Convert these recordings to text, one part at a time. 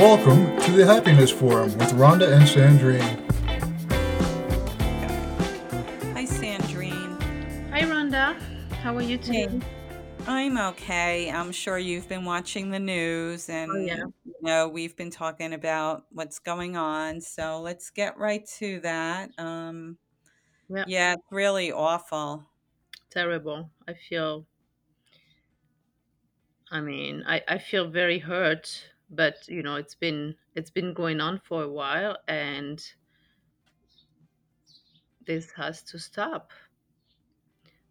Welcome to the Happiness Forum with Rhonda and Sandrine. Hi, Sandrine. Hi, Rhonda. How are you today? I'm okay. I'm sure you've been watching the news and Oh, yeah. you know we've been talking about what's going on. So let's get right to that. Um, Yeah, yeah, it's really awful. terrible. I feel, I mean, I, I feel very hurt, but you know, it's been it's been going on for a while and this has to stop.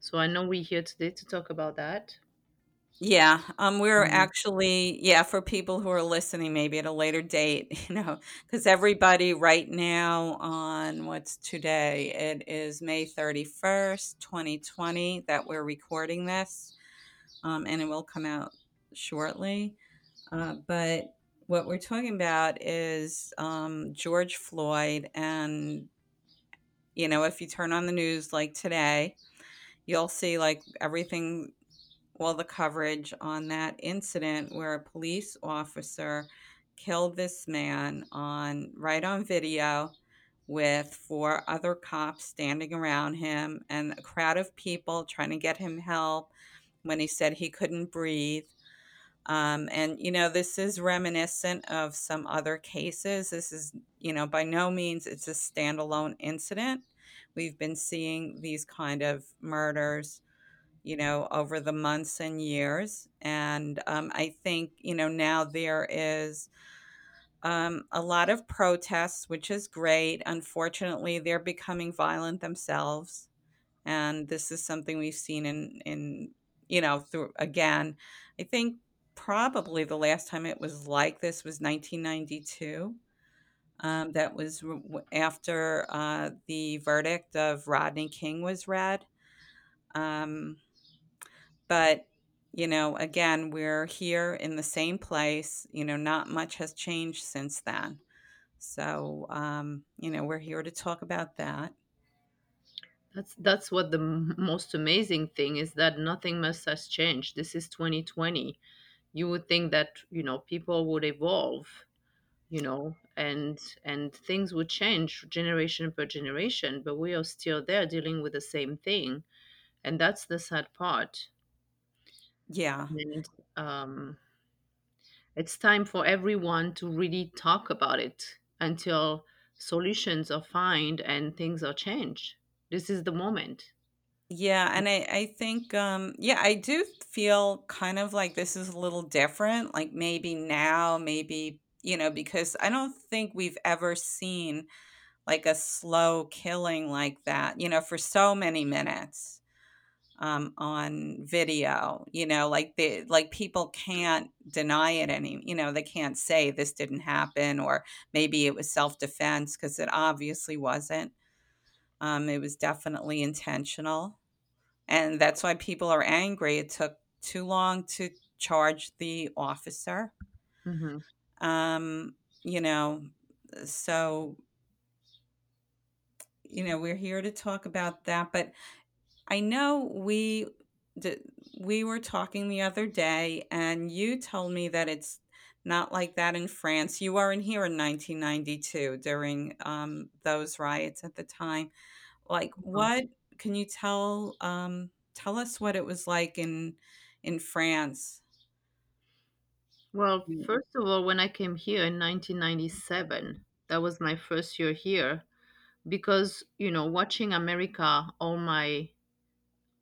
So I know we're here today to talk about that. Yeah, um, we're Mhm. actually, yeah, for people who are listening, maybe at a later date, you know, because everybody right now on what's today, it is May 31st, 2020, that we're recording this, um, and it will come out shortly. Uh, but what we're talking about is um, George Floyd, and, you know, if you turn on the news like today, you'll see like everything well, the coverage on that incident where a police officer killed this man on right on video with four other cops standing around him and a crowd of people trying to get him help when he said he couldn't breathe. Um, and, you know, this is reminiscent of some other cases. This is, you know, by no means it's a standalone incident. We've been seeing these kind of murders you know, over the months and years. And um, I think, you know, now there is um, a lot of protests, which is great. Unfortunately, they're becoming violent themselves. And this is something we've seen in, in you know, through again, I think probably the last time it was like this was 1992. Um, that was after uh, the verdict of Rodney King was read. Um, But, you know, again, we're here in the same place. You know, not much has changed since then. So, um, you know, we're here to talk about that. That's that's what the most amazing thing is that nothing much has changed. This is 2020. You would think that, you know, people would evolve you know and and things would change generation per generation but we are still there dealing with the same thing and that's the sad part. Yeah. and um, it's time for everyone to really talk about it until solutions are found and things are changed. This is the moment Yeah. And I, I think, um, yeah, I do feel kind of like this is a little different. Like maybe now, maybe, you know, because I don't think we've ever seen like a slow killing like that, you know, for so many minutes. um, on video. You know, like they like people can't deny it any. You know, they can't say this didn't happen or maybe it was self defense because it obviously wasn't. Um, it was definitely intentional, and that's why people are angry. It took too long to charge the officer. hmm Um, you know, so you know we're here to talk about that, but I know we d- we were talking the other day, and you told me that it's not like that in France. You weren't here in 1992 during um, those riots at the time. Like, what can you tell um, tell us what it was like in in France? well Mm. first of all when i came here in 1997 that was my first year here because you know watching america all my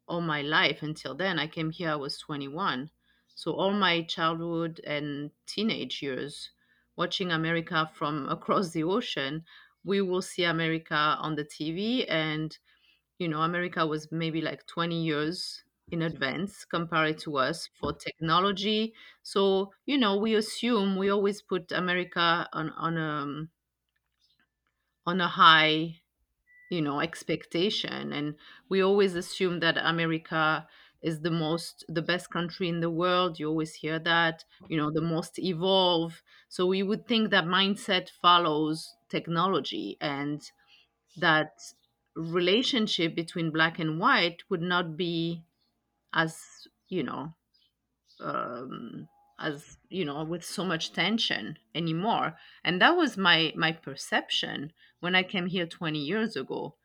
all my life until then. I came here, I was 21. So, all my childhood and teenage years, watching America from across the ocean, we will see America on the TV. And, you know, America was maybe like 20 years in advance compared to us for technology. So, you know, we assume we always put America on, on, a, on a high you know expectation and we always assume that america is the most the best country in the world you always hear that you know the most evolved so we would think that mindset follows technology and that relationship between black and white would not be as you know um, as you know with so much tension anymore. And that was my my perception when i came here 20 years ago.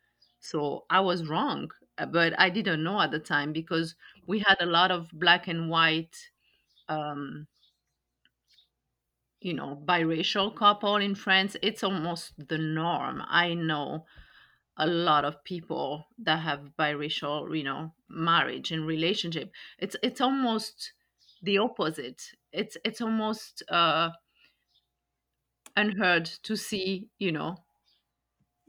So i was wrong but i didn't know at the time because we had a lot of black and white um you know biracial couple in france. It's almost the norm. I know a lot of people that have biracial you know marriage and relationship. It's it's almost the opposite. It's it's almost uh unheard to see you know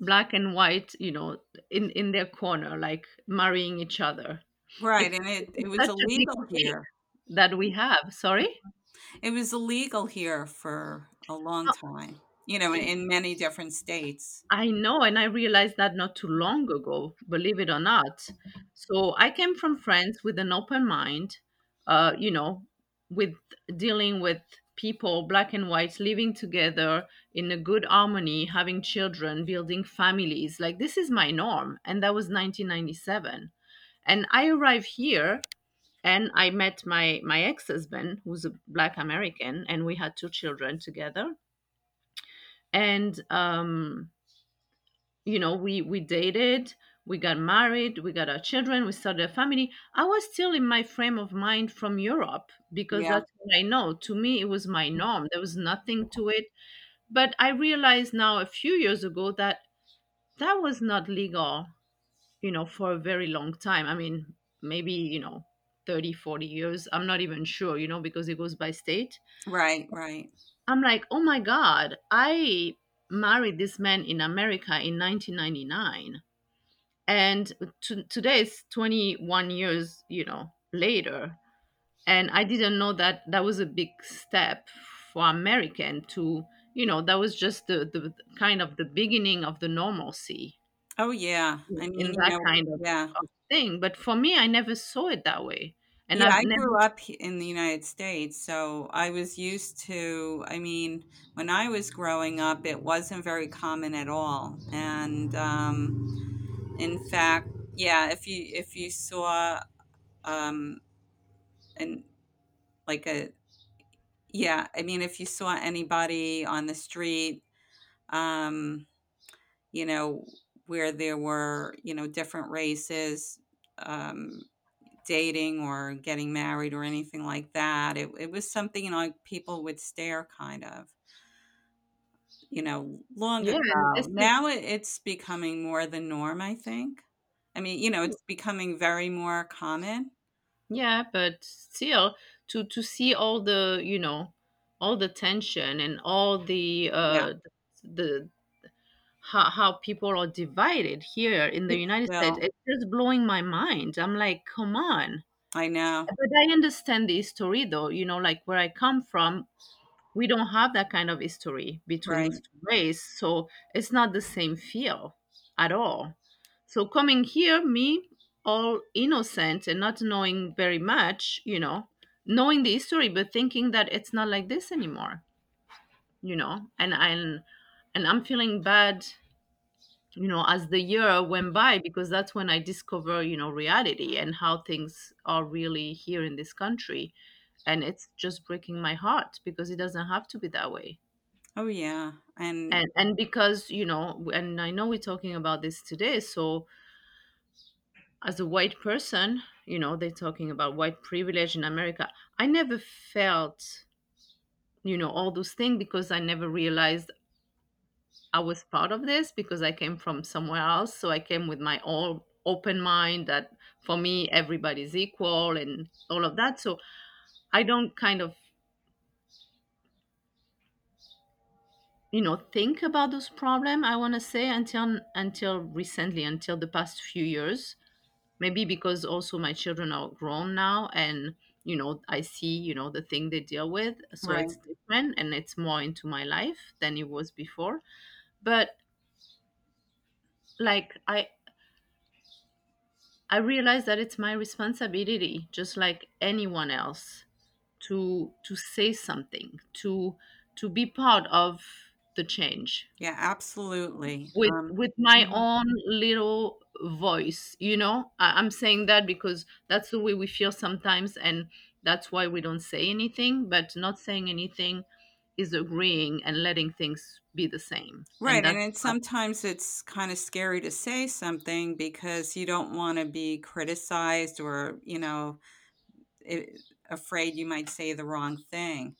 black and white you know in in their corner like marrying each other Right, it's, and it it was such a big illegal here. that we have sorry It was illegal here for a long time, you know, in, in many different states. I know, and I realized that not too long ago, believe it or not. So I came from France with an open mind, uh, you know, with dealing with people, black and whites, living together in a good harmony, having children, building families. Like this is my norm. And that was 1997. And I arrived here and I met my my ex-husband, who's a black American, and we had two children together. And um you know we we dated we got married we got our children we started a family. I was still in my frame of mind from europe because Yeah, that's what i know. To me it was my mm-hmm. norm. There was nothing to it. But i realized now a few years ago that that was not legal you know for a very long time. I mean maybe you know 30, 40 years. I'm not even sure you know because it goes by state. Right, right. i'm like oh my god i married this man in america in 1999 and to, today is 21 years you know later and i didn't know that that was a big step for american to you know that was just the, the kind of the beginning of the normalcy Oh yeah. I in mean, you that know, kind of, yeah. of thing but for me i never saw it that way and Yeah, I never grew up in the United States, so I was used to, I mean, when I was growing up, it wasn't very common at all. And um, in fact, yeah, if you if you saw um and like a yeah, I mean, if you saw anybody on the street, um, you know, where there were, you know, different races, um, dating or getting married or anything like that. It, it was something, you know, people would stare kind of, you know, long yeah ago. Now it, it's becoming more the norm, I think. I mean, you know, it's becoming very more common. yeah but still to to see all the you know all the tension and all the Yeah. uh the how, how people are divided here in the United States. It's just blowing my mind. I'm like, come on. I know. But I understand the history though, you know, like where I come from, we don't have that kind of history between Right. races. So it's not the same feel at all. So coming here, me, all innocent and not knowing very much, you know, knowing the history, but thinking that it's not like this anymore, you know, and I'm and I'm feeling bad you know as the year went by because that's when i discover you know reality and how things are really here in this country and it's just breaking my heart because it doesn't have to be that way Oh, yeah. And and and because you know and i know we're talking about this today so as a white person you know they're talking about white privilege in america i never felt you know all those things because i never realized I was part of this because I came from somewhere else. So I came with my all open mind that for me everybody's equal and all of that. So I don't kind of you know think about those problem I want to say until until recently until the past few years. Maybe because also my children are grown now and you know I see you know the thing they deal with so right. it's different and it's more into my life than it was before. But like I I realize that it's my responsibility, just like anyone else, to to say something, to to be part of the change Yeah, absolutely. with Um, with my mhm. own little voice. You know, I, I'm saying that because that's the way we feel sometimes, and That's why we don't say anything, but not saying anything is agreeing and letting things be the same. Right, and then sometimes it's kind of scary to say something because you don't want to be criticized or, you know, i afraid you might say the wrong thing,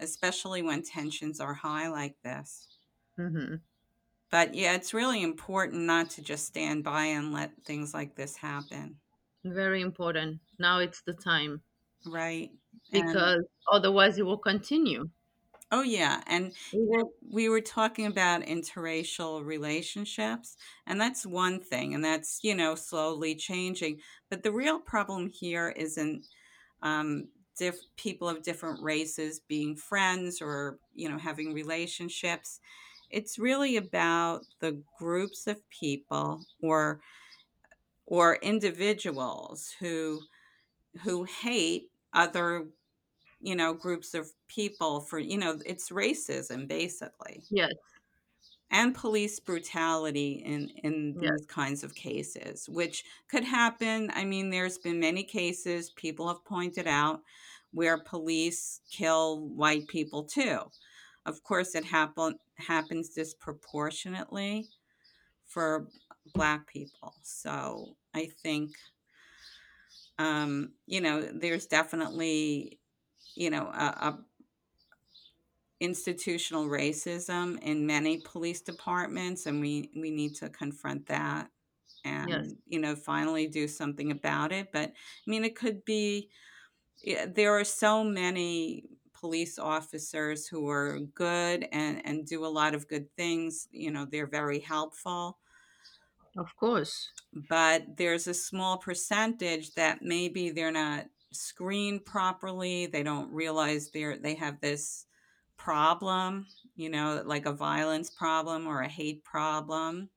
especially when tensions are high like this. hmm But yeah, it's really important not to just stand by and let things like this happen. very important. Now it's the time Right. And because otherwise it will continue. oh yeah, and It you know, will, we were talking about interracial relationships, and that's one thing, and that's, you know, slowly changing. But the real problem here isn't um, diff- people of different races being friends or you know having relationships. It's really about the groups of people or or individuals who who hate other you know groups of people for you know it's racism basically. Yes, and police brutality in in yes, these kinds of cases which could happen. I mean there's been many cases people have pointed out where police kill white people too. Of course it happen happens disproportionately for black people. So i think um you know there's definitely you know a, a institutional racism in many police departments and we we need to confront that yes, and you know finally do something about it. But i mean it could be there are so many police officers who are good and and do a lot of good things. You know they're very helpful. Of course. but there's a small percentage that maybe they're not screened properly. They don't realize they're they have this problem you know like a violence problem or a hate problem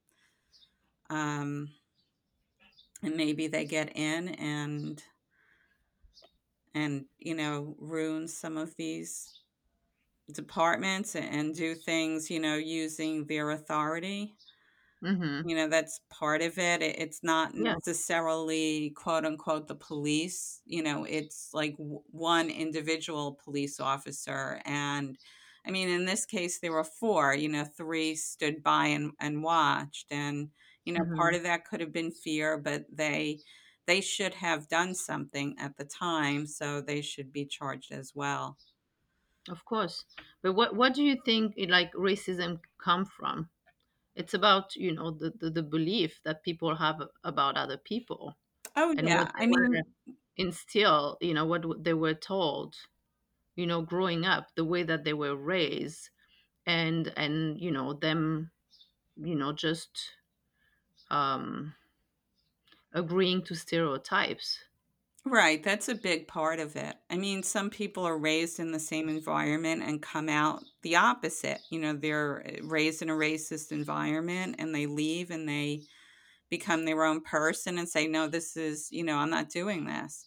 um, and maybe they get in and and you know ruin some of these departments and do things you know using their authority hmm You know, that's part of it. It it's not Yes, necessarily, quote, unquote, "the police," you know, it's like w one individual police officer, and, I mean, in this case, there were 4, you know, 3 stood by and and watched, and, you know, part hmm of that could have been fear, but they they should have done something at the time, so they should be charged as well. of course. But what what do you think like racism come from? It's about you know the, the the belief that people have about other people Oh, and yeah, I mean instill You know what they were told. You know, growing up, the way that they were raised, and and you know them, you know, just um, agreeing to stereotypes. Right, that's a big part of it. I mean, some people are raised in the same environment and come out the opposite. You know, they're uh, raised in a racist environment and they leave and they become their own person and say, no, this is, you know, I'm not doing this.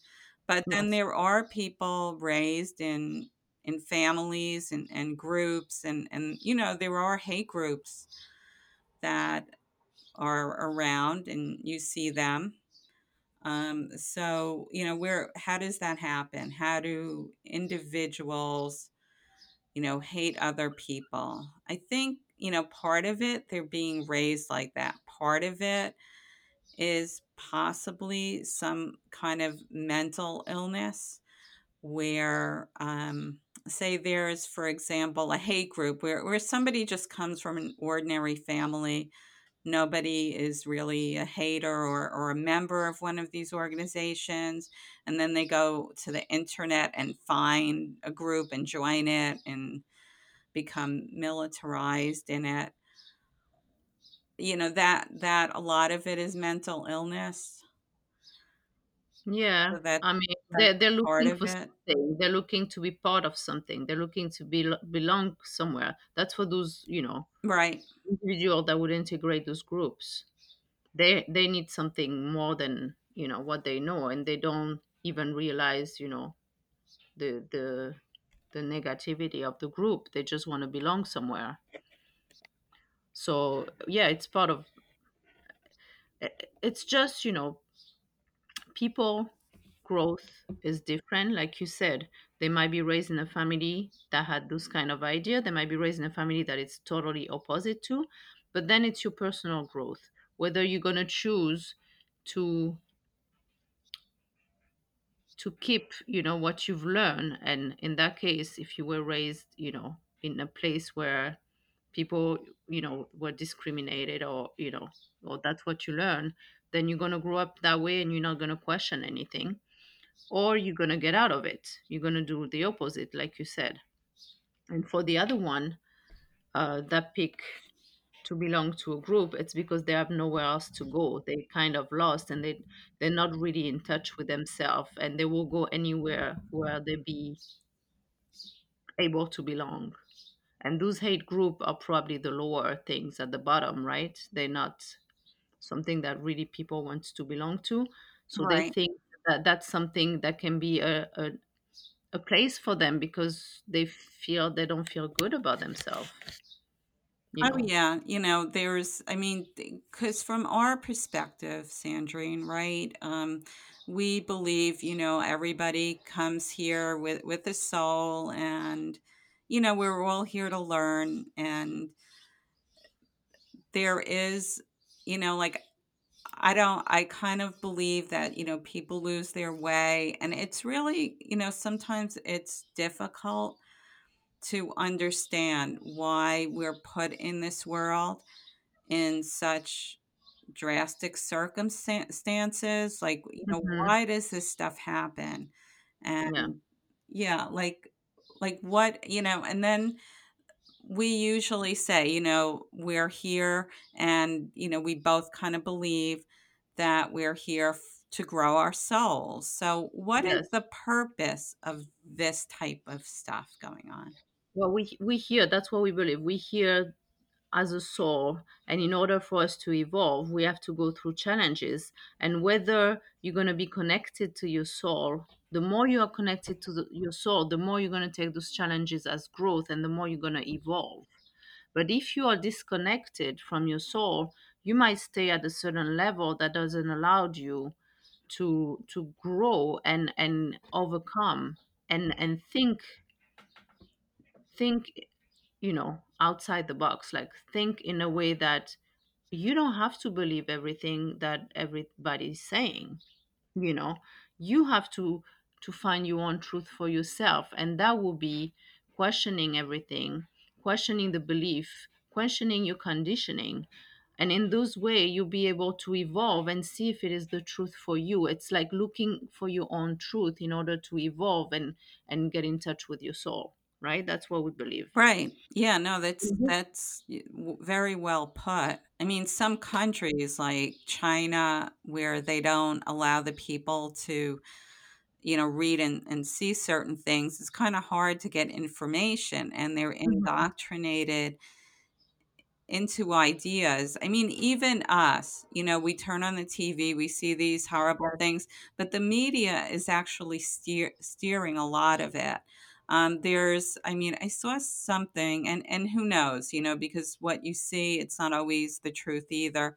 But then there are people raised in in families and, and groups and, and you know, there are hate groups that are around and you see them um, so, you know, where, how does that happen? How do individuals, you know, hate other people? I think, you know, part of it, they're being raised like that. Part of it is possibly some kind of mental illness where, um, say there's, for example, a hate group where, where somebody just comes from an ordinary family nobody is really a hater or, or a member of one of these organizations and then they go to the internet and find a group and join it and become militarized in it. You know that that a lot of it is mental illness Yeah, so that I mean, they're they're looking for it. They're looking to be part of something. They're looking to be belong somewhere. That's for those, you know, right individual that would integrate those groups. They they need something more than, you know, what they know, and they don't even realize, you know, the the the negativity of the group. They just want to belong somewhere. So yeah, it's part of. Eh, eh, it's just, you know, people. growth is different like you said they might be raised in a family that had this kind of idea they might be raised in a family that it's totally opposite to but then it's your personal growth whether you're going to choose to to keep you know what you've learned and in that case if you were raised you know in a place where people you know were discriminated or you know or that's what you learn then you're going to grow up that way and you're not going to question anything or you're going to get out of it. You're going to do the opposite like you said. And for the other one uh, that pick to belong to a group it's because they have nowhere else to go. They kind of lost and they they're not really in touch with themselves and they will go anywhere where they be able to belong. And those hate group are probably the lower things at the bottom right? They're not something that really people want to belong to so they think that that's something that can be a, a, a place for them because they feel they don't feel good about themselves you Oh, yeah. You know, there's, I mean, because from our perspective, Sandrine, right? Um, we believe, you know, everybody comes here with with a soul, and you know, we're all here to learn. And there is, you know, like I don't, I kind of believe that, you know, people lose their way, and it's really, you know, sometimes it's difficult to understand why we're put in this world in such drastic circumstances like you know hmm why does this stuff happen? Yeah. And yeah like like what you know and then we usually say you know we're here and you know we both kind of believe that we're here f- to grow our souls. So what is yes. the purpose of this type of stuff going on? Well we we hear that's what we believe. We hear as a soul. And in order for us to evolve we have to go through challenges. And whether you're going to be connected to your soul the more you are connected to the, your soul the more you're going to take those challenges as growth and the more you're going to evolve. But if you are disconnected from your soul you might stay at a certain level that doesn't allow you to to grow and and overcome and and think think you know outside the box like think in a way that you don't have to believe everything that everybody's saying you know? You have to to find your own truth for yourself and that will be questioning everything questioning the belief questioning your conditioning and in those way you'll be able to evolve and see if it is the truth for you. It's like looking for your own truth in order to evolve and and get in touch with your soul right that's what we believe Right. Yeah, no, that's Mhm. that's very well put. I mean, some countries like China, where they don't allow the people to, you know, read and, and see certain things, it's kind of hard to get information and they're Mhm. indoctrinated into ideas. I mean, even us, you know, we turn on the TV, we see these horrible things, but the media is actually steer, steering a lot of it. Um, there's, I mean, I saw something, and and who knows, you know, because what you see, it's not always the truth either.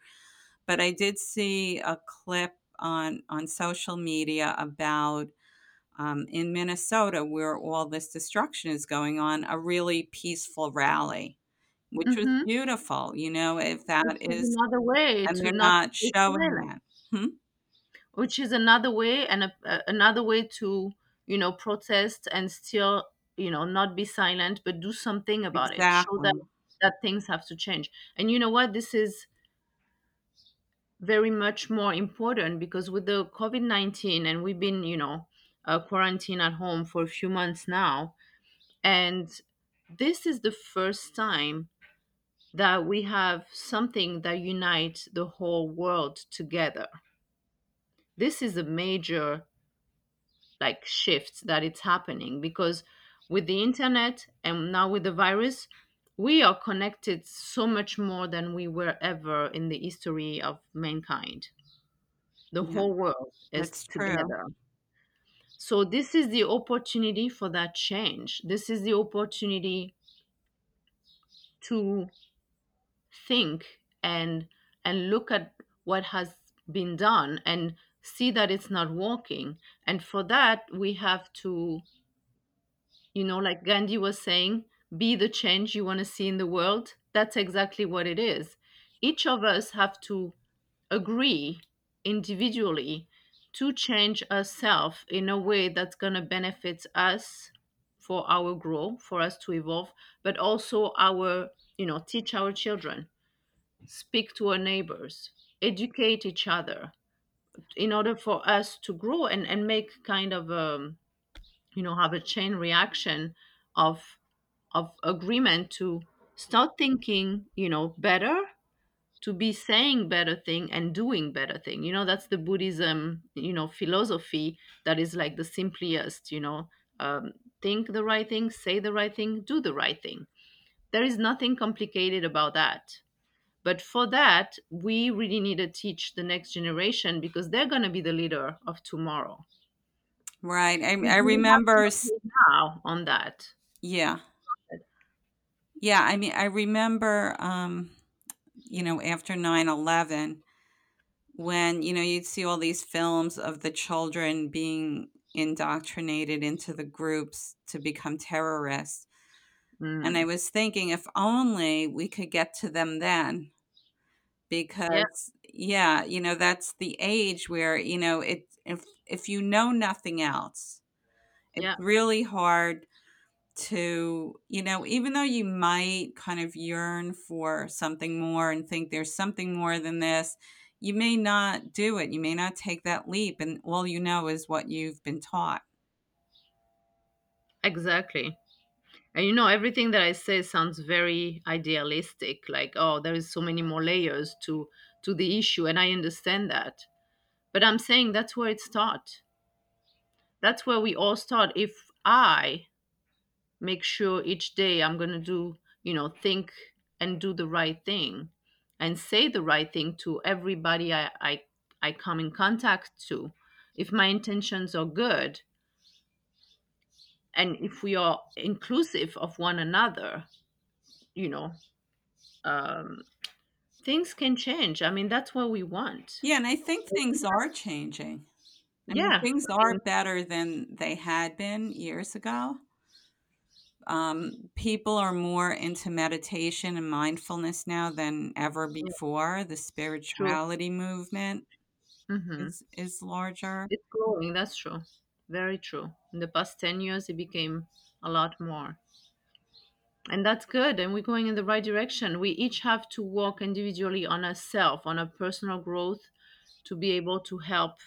But I did see a clip on on social media about um, in Minnesota where all this destruction is going on, a really peaceful rally which was Mhm. beautiful, you know, if that Which is is another way and to they're not not showing that. Hmm? Which is another way and a, a- another way to, you know, protest and still, you know, not be silent, but do something about it. Show that that things have to change. And you know what? This is very much more important because with the COVID nineteen and we've been, you know, uh, quarantined at home for a few months now, and this is the first time that we have something that unites the whole world together. This is a major like shift that it's happening because with the internet and now with the virus, we are connected so much more than we were ever in the history of mankind. The Yeah, whole world is that's true. together. So this is the opportunity for that change. This is the opportunity to think and and look at what has been done and see that it's not working. And for that we have to you know like gandhi was saying be the change you want to see in the world. That's exactly what it is. Each of us have to agree individually to change ourselves in a way that's going to benefit us for our growth for us to evolve but also our you know teach our children speak to our neighbors educate each other in order for us to grow and, and make kind of a you know have a chain reaction of of agreement to start thinking you know better to be saying better thing and doing better thing. You know that's the buddhism you know philosophy that is like the simplest you know um, think the right thing say the right thing do the right thing. There is nothing complicated about that but for that we really need to teach the next generation because they're going to be the leader of tomorrow Right. I, I we have to remember, now on that yeah. Yeah. I mean, I remember, um, you know, after 9 11, when, you know, you'd see all these films of the children being indoctrinated into the groups to become terrorists. And I mm. was thinking, if only we could get to them then, because, yeah, you know, that's the age where, you know, it, if, if you know nothing else, it's yeah really hard to, you know, even though you might kind of yearn for something more and think there's something more than this, you may not do it. You may not take that leap. And all you know is what you've been taught. exactly And you know, everything that I say sounds very idealistic, like, oh, there is so many more layers to to the issue, and I understand that. But I'm saying that's where it starts. That's where we all start. If I make sure each day I'm gonna do, you know, think and do the right thing and say the right thing to everybody I I, I come in contact to, if my intentions are good and if we are inclusive of one another, you know, um, things can change. I mean, that's what we want. Yeah. And I think things are changing. I mean, Yeah. things are better than they had been years ago. Um, people are more into meditation and mindfulness now than ever before. The true. spirituality movement hmm is is larger. It's growing. That's true. Very true. In the past 10 years, it became a lot more. And that's good. And we're going in the right direction. We each have to work individually on ourselves, on our personal growth to be able to help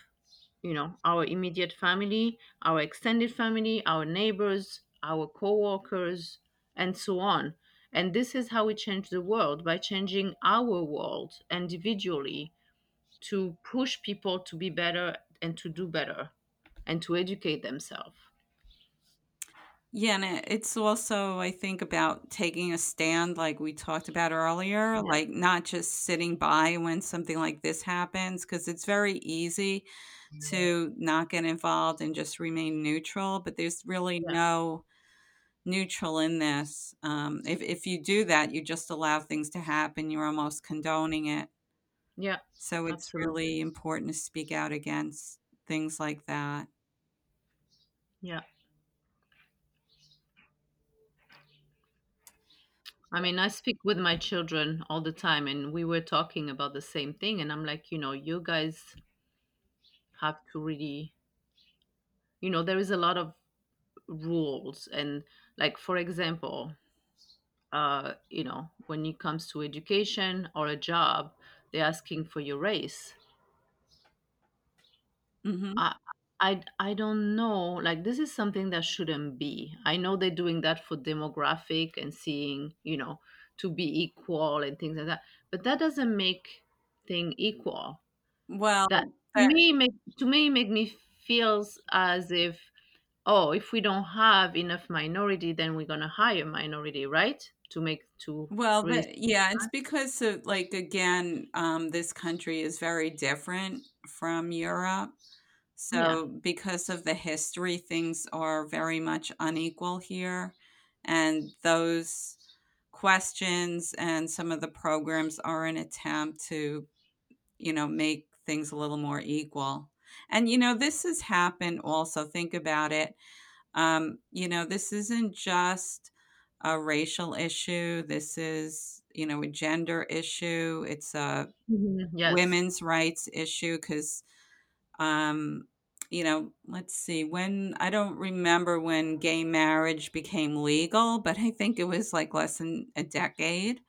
you know our immediate family our extended family our neighbors our co-workers and so on and this is how we change the world by changing our world individually to push people to be better and to do better and to educate themselves Yeah, and it's also, I think, about taking a stand, like we talked about earlier, yeah like not just sitting by when something like this happens, because it's very easy to not get involved and just remain neutral. But there's really yeah no neutral in this. Um, if if you do that, you just allow things to happen. You're almost condoning it. yeah So it's absolutely really important to speak out against things like that. Yeah. I mean i speak with my children all the time and we were talking about the same thing and i'm like you know you guys have to really you know there is a lot of rules and like for example uh you know when it comes to education or a job they're asking for your race. Hmm i i don't know like this is something that shouldn't be. I know they're doing that for demographic and seeing you know to be equal and things like that but that doesn't make thing equal. Well, that to me make to me make me feels as if oh if we don't have enough minority then we're going to hire minority right? To make to well, really that, yeah, it's because of like again, um, this country is very different from Europe. Yeah So because of the history, things are very much unequal here, and those questions and some of the programs are an attempt to, you know, make things a little more equal. And, you know, this has happened also. Think about it. Um, you know, this isn't just a racial issue. This is, you know, a gender issue. It's a Mhm. Yes. women's rights issue because, um, you know, let's see, when I don't remember when gay marriage became legal, but I think it was like less than a decade.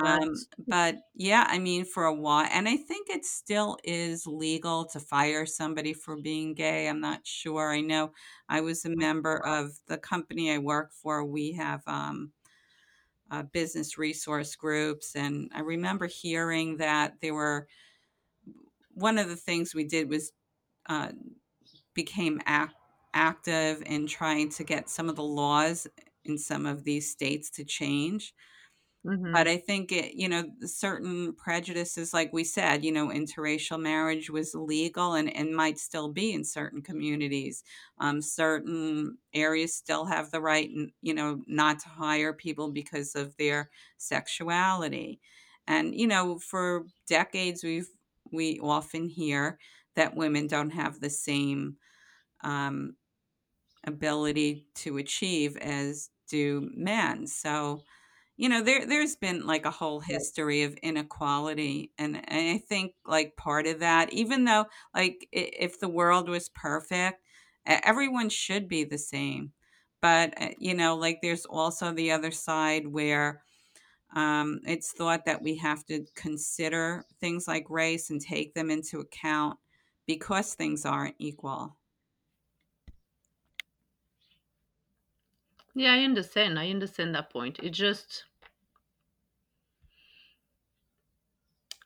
Right. Um, but yeah, I mean, for a while, and I think it still is legal to fire somebody for being gay. I'm not sure. I know I was a member of the company I work for. We have um, uh, business resource groups, and I remember hearing that there were one of the things we did was uh, became ac- active in trying to get some of the laws in some of these states to change but hmm I think it, you know, certain prejudices, like we said, you know, interracial marriage was legal and, and might still be in certain communities. Um, certain areas still have the right, you know, not to hire people because of their sexuality. And, you know, for decades, we've, we often hear that women don't have the same um, ability to achieve as do men. So, you know, there there's been like a whole history of inequality, and, and I think like part of that, even though like if the world was perfect, everyone should be the same. But uh, you know, like there's also the other side where um, it's thought that we have to consider things like race and take them into account because things aren't equal. Yeah, I understand. I understand that point. It just,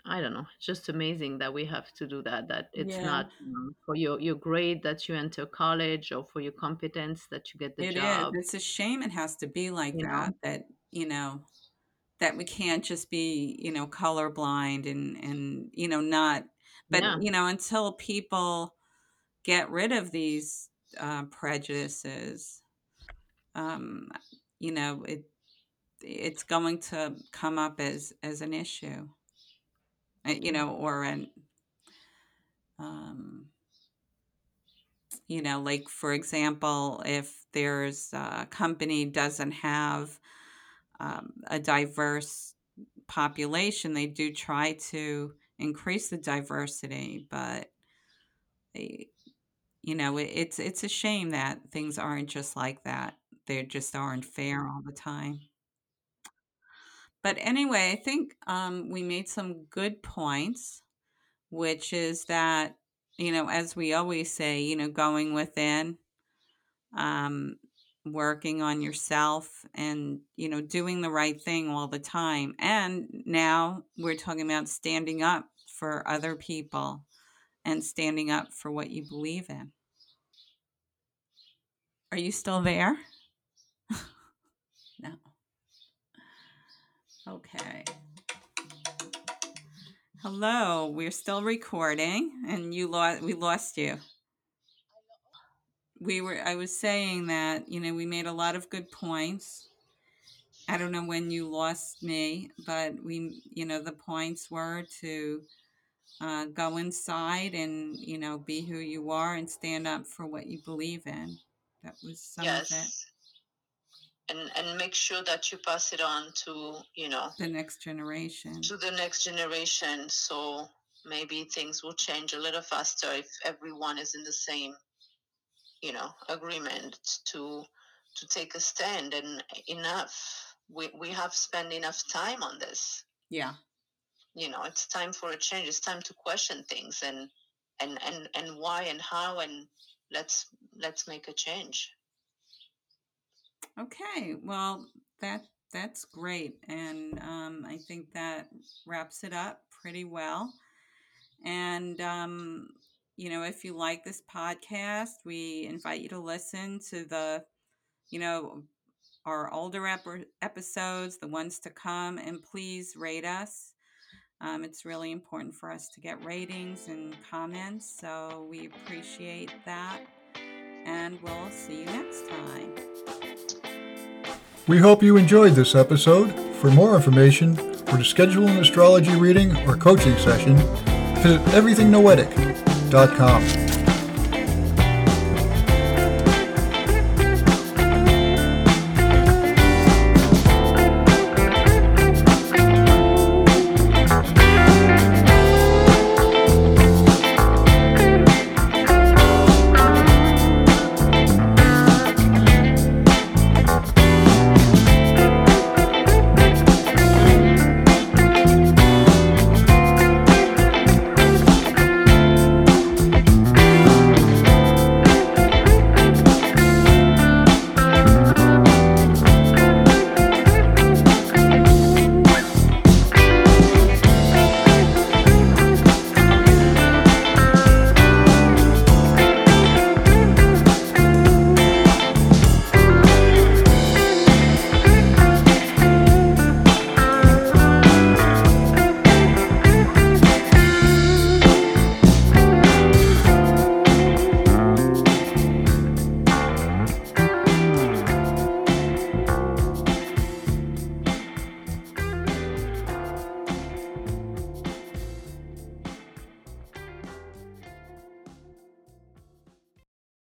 I don't know. It's just amazing that we have to do that. That it's Yeah, not um, for your your grade that you enter college or for your competence that you get the it is. job. It's a shame it has to be like You know. that. That you know that we can't just be, you know, colorblind and and you know not but Yeah. you know until people get rid of these uh, prejudices, um, you know, it it's going to come up as as an issue, uh, you know, or an um, you know, like for example, if there's a company doesn't have um, a diverse population, they do try to increase the diversity, but they, you know, it, it's it's a shame that things aren't just like that. They just aren't fair all the time. But anyway, I think um, we made some good points, which is that you know, as we always say, you know, going within, um, working on yourself, and you know, doing the right thing all the time. And now we're talking about standing up for other people and standing up for what you believe in. Are you still there? No. Okay. Hello. We're still recording, and you lost. We lost you. We were. I was saying that you know we made a lot of good points. I don't know when you lost me, but we, you know, the points were to uh, go inside and you know be who you are and stand up for what you believe in. That was some of it. And and make sure that you pass it on to you know The next generation. to the next generation. So maybe things will change a little faster if everyone is in the same you know agreement to to take a stand and enough we we have spent enough time on this Yeah. you know it's time for a change it's time to question things and and and and why and how and let's let's make a change Okay, well, that that's great, and um, I think that wraps it up pretty well. And um, you know, if you like this podcast, we invite you to listen to the, you know, our older ep- episodes, the ones to come, and please rate us. Um, it's really important for us to get ratings and comments, so we appreciate that. And we'll see you next time. We hope you enjoyed this episode. For more information, or to schedule an astrology reading or coaching session, visit Everything Noetic www.thebrandingcoach.com.